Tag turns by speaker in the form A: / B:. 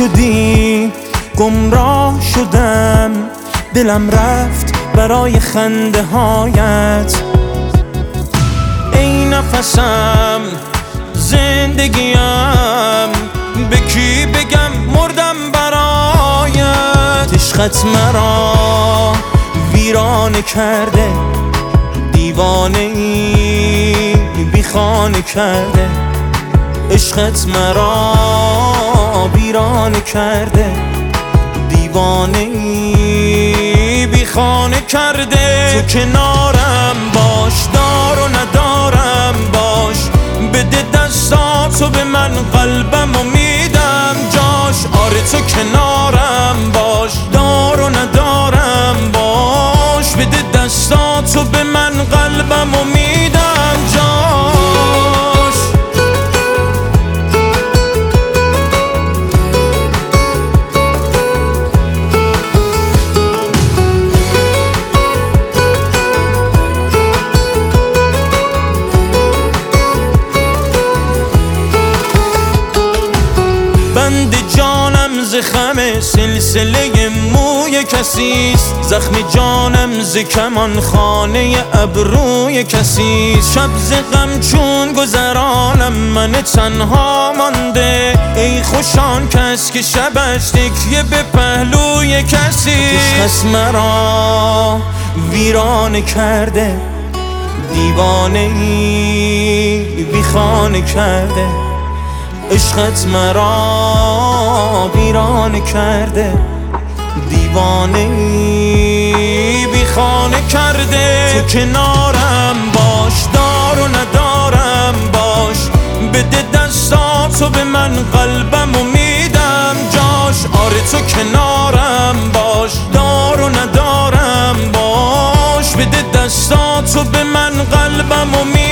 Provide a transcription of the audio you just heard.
A: شدی گمراه شدم دلم رفت برای خنده هایت ای نفسم زندگیم به کی بگم مردم برایت. عشقت مرا ویرانه کرده دیوانه ای بیخانه کرده. عشقت مرا ویرانه کرده دیوانه ای بیخانه کرده. تو کنارم باش دار و ندارم باش. بده دستاتو به من قلبم و میدم. جاش آره تو کنارم بند جانم ز خم سلسله موی کسیست زخم جانم ز کمان خانه ابروی کسیست شب ز غم چون گذرانم من تنها مانده. ای خوشان کس که شبش تکیه به پهلوی کسی عشقت مرا ویرانه کرده. دیوانه ای بیخانه کرده. عشقت مرا ویرانه کرده دیوانه ای بیخانه کرده. تو کنارم باش دار و ندارم باش. بده دستاتو به من قلبم و میدم. جاش آره تو کنارم باش دار و ندارم باش. بده دستاتو به من قلبم و میدم.